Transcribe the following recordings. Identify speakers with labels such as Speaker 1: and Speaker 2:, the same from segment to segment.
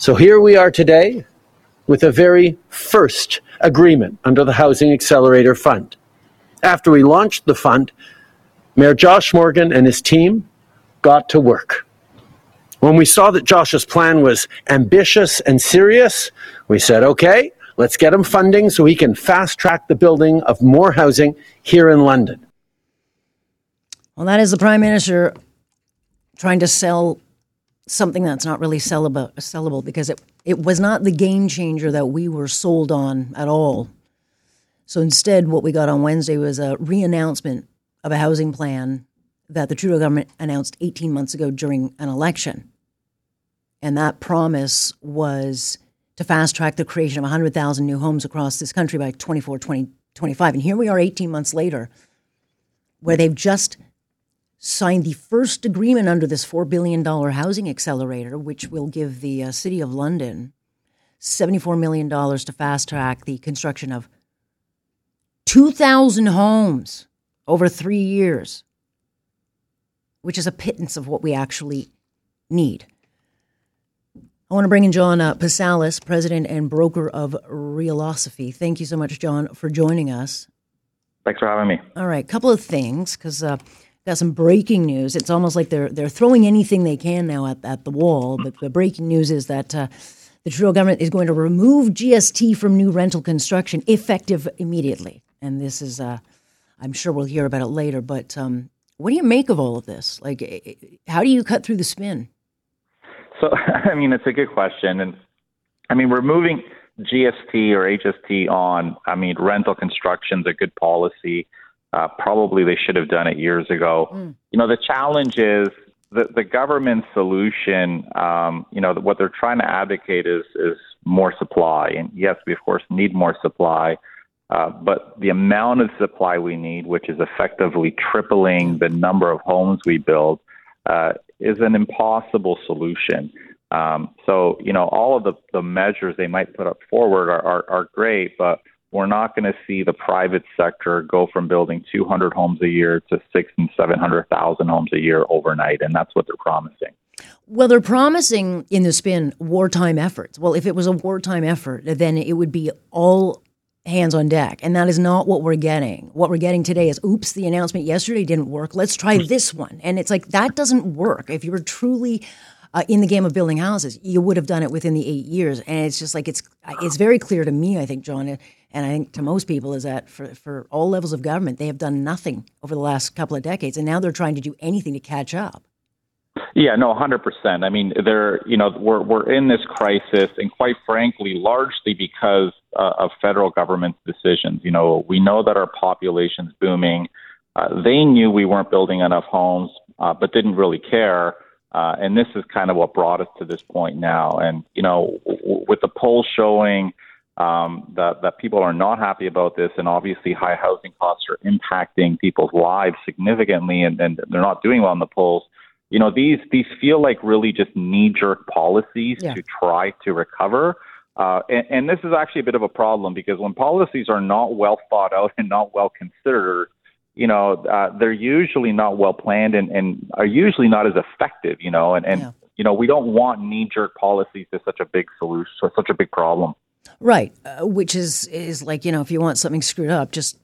Speaker 1: So here we are today with a very first agreement under the Housing Accelerator Fund. After we launched the fund, Mayor Josh Morgan and his team got to work. When we saw that Josh's plan was ambitious and serious, we said, okay, let's get him funding so he can fast track the building of more housing here in London.
Speaker 2: Well, that is the Prime Minister trying to sell something that's not really sellable, sellable because it, it was not the game changer that we were sold on at all. So instead, what we got on Wednesday was a re announcement of a housing plan that the Trudeau government announced 18 months ago during an election. And that promise was to fast track the creation of 100,000 new homes across this country by 24, 2025. And here we are 18 months later, where they've just signed the first agreement under this $4 billion housing accelerator, which will give the uh, City of London $74 million to fast track the construction of 2,000 homes over three years, which is a pittance of what we actually need. I want to bring in John uh, Pasalis, president and broker of Realosophy. Thank you so much, John, for joining us.
Speaker 3: Thanks for having me.
Speaker 2: All right, a couple of things because uh, got some breaking news. It's almost like they're they're throwing anything they can now at, at the wall. But the breaking news is that uh, the Trudeau government is going to remove GST from new rental construction effective immediately. And this is, uh, I'm sure we'll hear about it later. But um, what do you make of all of this? Like, eh, eh, how do you cut through the spin?
Speaker 3: So, I mean, it's a good question, and I mean, removing GST or HST on, I mean, rental construction is a good policy. Uh, probably they should have done it years ago. Mm. You know, the challenge is the, the government solution. Um, you know, what they're trying to advocate is is more supply, and yes, we of course need more supply. Uh, but the amount of supply we need, which is effectively tripling the number of homes we build, uh, is an impossible solution. Um, so, you know, all of the, the measures they might put up forward are, are, are great, but we're not going to see the private sector go from building 200 homes a year to six and 700,000 homes a year overnight, and that's what they're promising.
Speaker 2: Well, they're promising in the spin wartime efforts. Well, if it was a wartime effort, then it would be all hands on deck. And that is not what we're getting. What we're getting today is, oops, the announcement yesterday didn't work. Let's try this one. And it's like, that doesn't work. If you were truly uh, in the game of building houses, you would have done it within the eight years. And it's just like, it's, it's very clear to me, I think, John, and I think to most people, is that for, for all levels of government, they have done nothing over the last couple of decades. And now they're trying to do anything to catch up.
Speaker 3: Yeah, no, 100%. I mean, there, you know, we're we're in this crisis, and quite frankly, largely because uh, of federal government's decisions. You know, we know that our population's booming. Uh, they knew we weren't building enough homes, uh, but didn't really care. Uh, and this is kind of what brought us to this point now. And you know, w- with the polls showing um, that that people are not happy about this, and obviously high housing costs are impacting people's lives significantly, and, and they're not doing well in the polls you know these these feel like really just knee jerk policies yeah. to try to recover uh, and, and this is actually a bit of a problem because when policies are not well thought out and not well considered you know uh, they're usually not well planned and, and are usually not as effective you know and, and yeah. you know we don't want knee jerk policies to such a big solution such a big problem
Speaker 2: right uh, which is is like you know if you want something screwed up just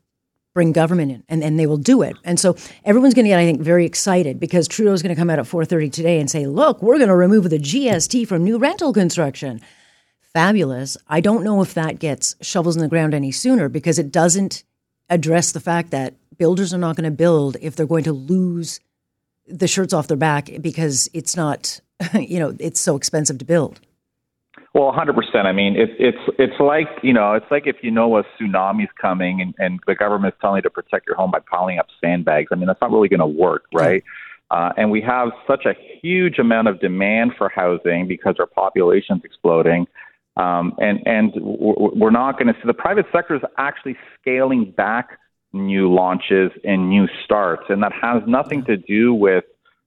Speaker 2: bring government in and, and they will do it. And so everyone's going to get, I think, very excited because Trudeau's going to come out at 4.30 today and say, look, we're going to remove the GST from new rental construction. Fabulous. I don't know if that gets shovels in the ground any sooner because it doesn't address the fact that builders are not going to build if they're going to lose the shirts off their back because it's not, you know, it's so expensive to build.
Speaker 3: Well, 100%. I mean, it's it's it's like you know, it's like if you know a tsunami's coming and, and the government's telling you to protect your home by piling up sandbags. I mean, that's not really going to work, right? Uh, and we have such a huge amount of demand for housing because our population's exploding. Um, and and we're not going to see the private sector is actually scaling back new launches and new starts, and that has nothing to do with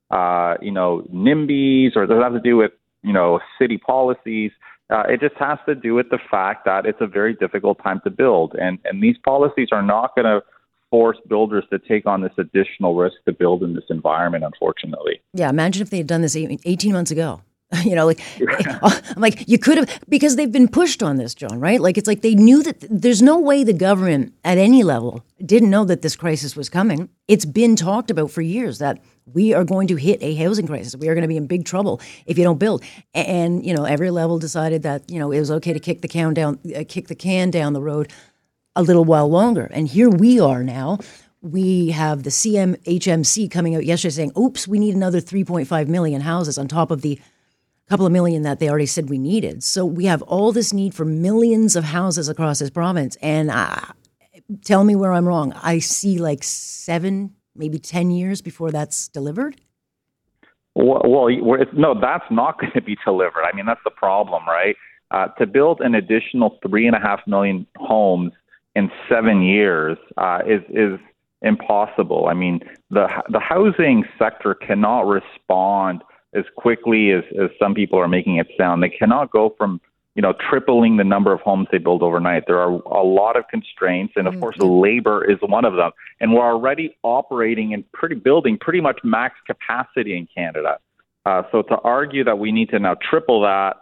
Speaker 3: uh, you know NIMBYs or doesn't have to do with you know city policies. Uh, it just has to do with the fact that it's a very difficult time to build, and and these policies are not going to force builders to take on this additional risk to build in this environment. Unfortunately.
Speaker 2: Yeah, imagine if they had done this 18 months ago. you know, like I'm like you could have because they've been pushed on this, John. Right? Like it's like they knew that there's no way the government at any level didn't know that this crisis was coming. It's been talked about for years that we are going to hit a housing crisis. We are going to be in big trouble if you don't build. And you know, every level decided that you know it was okay to kick the can down, uh, kick the can down the road a little while longer. And here we are now we have the CMHMC coming out yesterday saying, oops, we need another 3.5 million houses on top of the couple of million that they already said we needed. So we have all this need for millions of houses across this province. And uh, tell me where I'm wrong. I see like seven, maybe 10 years before that's delivered.
Speaker 3: Well, no, that's not going to be delivered. I mean, that's the problem, right? Uh, to build an additional three and a half million homes in seven years uh, is is impossible. I mean, the the housing sector cannot respond as quickly as, as some people are making it sound. They cannot go from you know tripling the number of homes they build overnight. There are a lot of constraints, and of mm-hmm. course, labor is one of them. And we're already operating and pretty building pretty much max capacity in Canada. Uh, so to argue that we need to now triple that,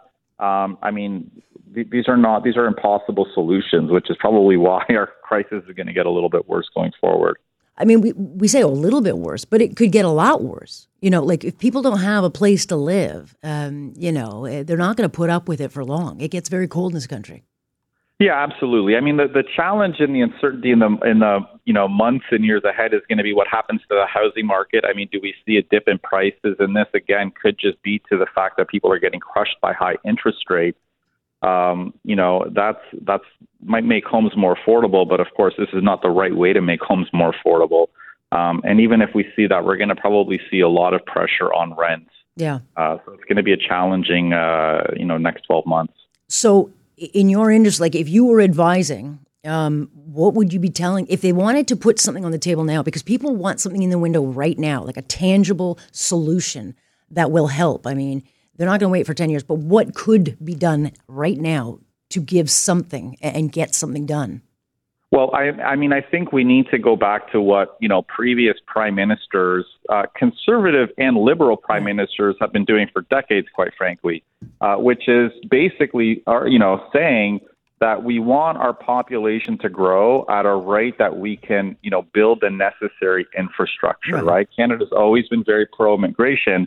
Speaker 3: um, I mean, th- these are not these are impossible solutions, which is probably why our crisis is going to get a little bit worse going forward.
Speaker 2: I mean, we, we say a little bit worse, but it could get a lot worse. You know, like if people don't have a place to live, um, you know, eh, they're not going to put up with it for long. It gets very cold in this country.
Speaker 3: Yeah, absolutely. I mean, the, the challenge and the uncertainty in the in the you know months and years ahead is going to be what happens to the housing market. I mean, do we see a dip in prices? And this again could just be to the fact that people are getting crushed by high interest rates um, you know that's that's might make homes more affordable, but of course this is not the right way to make homes more affordable. Um, and even if we see that, we're going to probably see a lot of pressure on rents.
Speaker 2: Yeah.
Speaker 3: Uh, so it's going to be a challenging, uh, you know, next twelve months.
Speaker 2: So, in your industry, like if you were advising, um, what would you be telling if they wanted to put something on the table now? Because people want something in the window right now, like a tangible solution that will help. I mean, they're not going to wait for 10 years, but what could be done right now to give something and get something done?
Speaker 3: Well, I, I mean, I think we need to go back to what you know previous prime ministers, uh, conservative and liberal prime ministers, have been doing for decades, quite frankly, uh, which is basically, are, you know, saying that we want our population to grow at a rate that we can, you know, build the necessary infrastructure. Right? right? Canada's always been very pro-immigration,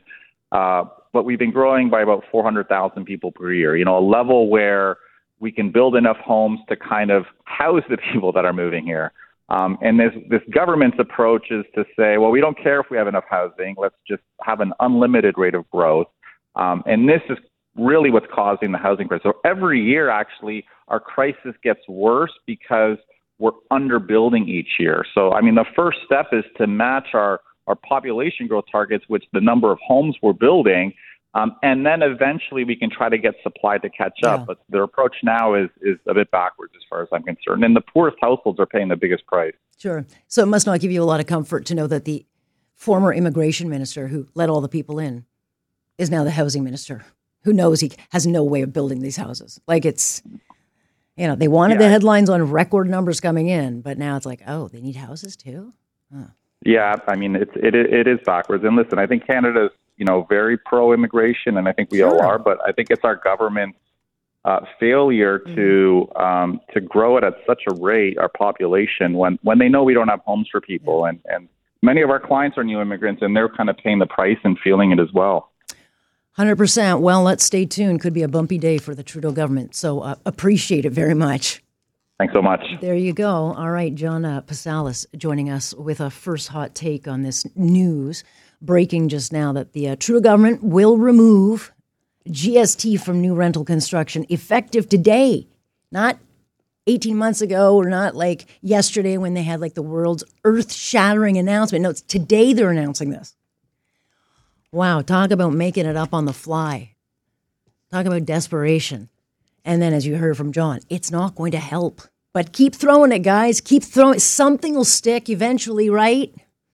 Speaker 3: uh, but we've been growing by about 400,000 people per year. You know, a level where we can build enough homes to kind of house the people that are moving here. Um, and this, this government's approach is to say, well, we don't care if we have enough housing. Let's just have an unlimited rate of growth. Um, and this is really what's causing the housing crisis. So every year, actually, our crisis gets worse because we're underbuilding each year. So, I mean, the first step is to match our our population growth targets, which the number of homes we're building, um, and then eventually we can try to get supply to catch up. Yeah. But their approach now is is a bit backwards as far as I'm concerned, and the poorest households are paying the biggest price.
Speaker 2: Sure. So it must not give you a lot of comfort to know that the former immigration minister who let all the people in is now the housing minister who knows he has no way of building these houses. Like it's, you know, they wanted yeah. the headlines on record numbers coming in, but now it's like, oh, they need houses too. Huh.
Speaker 3: Yeah, I mean it's it it is backwards. And listen, I think Canada's you know very pro immigration, and I think we sure. all are. But I think it's our government's uh, failure mm-hmm. to um, to grow it at such a rate, our population, when when they know we don't have homes for people, and and many of our clients are new immigrants, and they're kind of paying the price and feeling it as well.
Speaker 2: 100%. Well, let's stay tuned. Could be a bumpy day for the Trudeau government. So uh, appreciate it very much.
Speaker 3: Thanks so much.
Speaker 2: There you go. All right, John uh, Pasalis joining us with a first hot take on this news. Breaking just now that the uh, government will remove GST from new rental construction effective today, not 18 months ago or not like yesterday when they had like the world's earth shattering announcement. No, it's today they're announcing this. Wow, talk about making it up on the fly. Talk about desperation. And then, as you heard from John, it's not going to help. But keep throwing it, guys. Keep throwing. Something will stick eventually, right?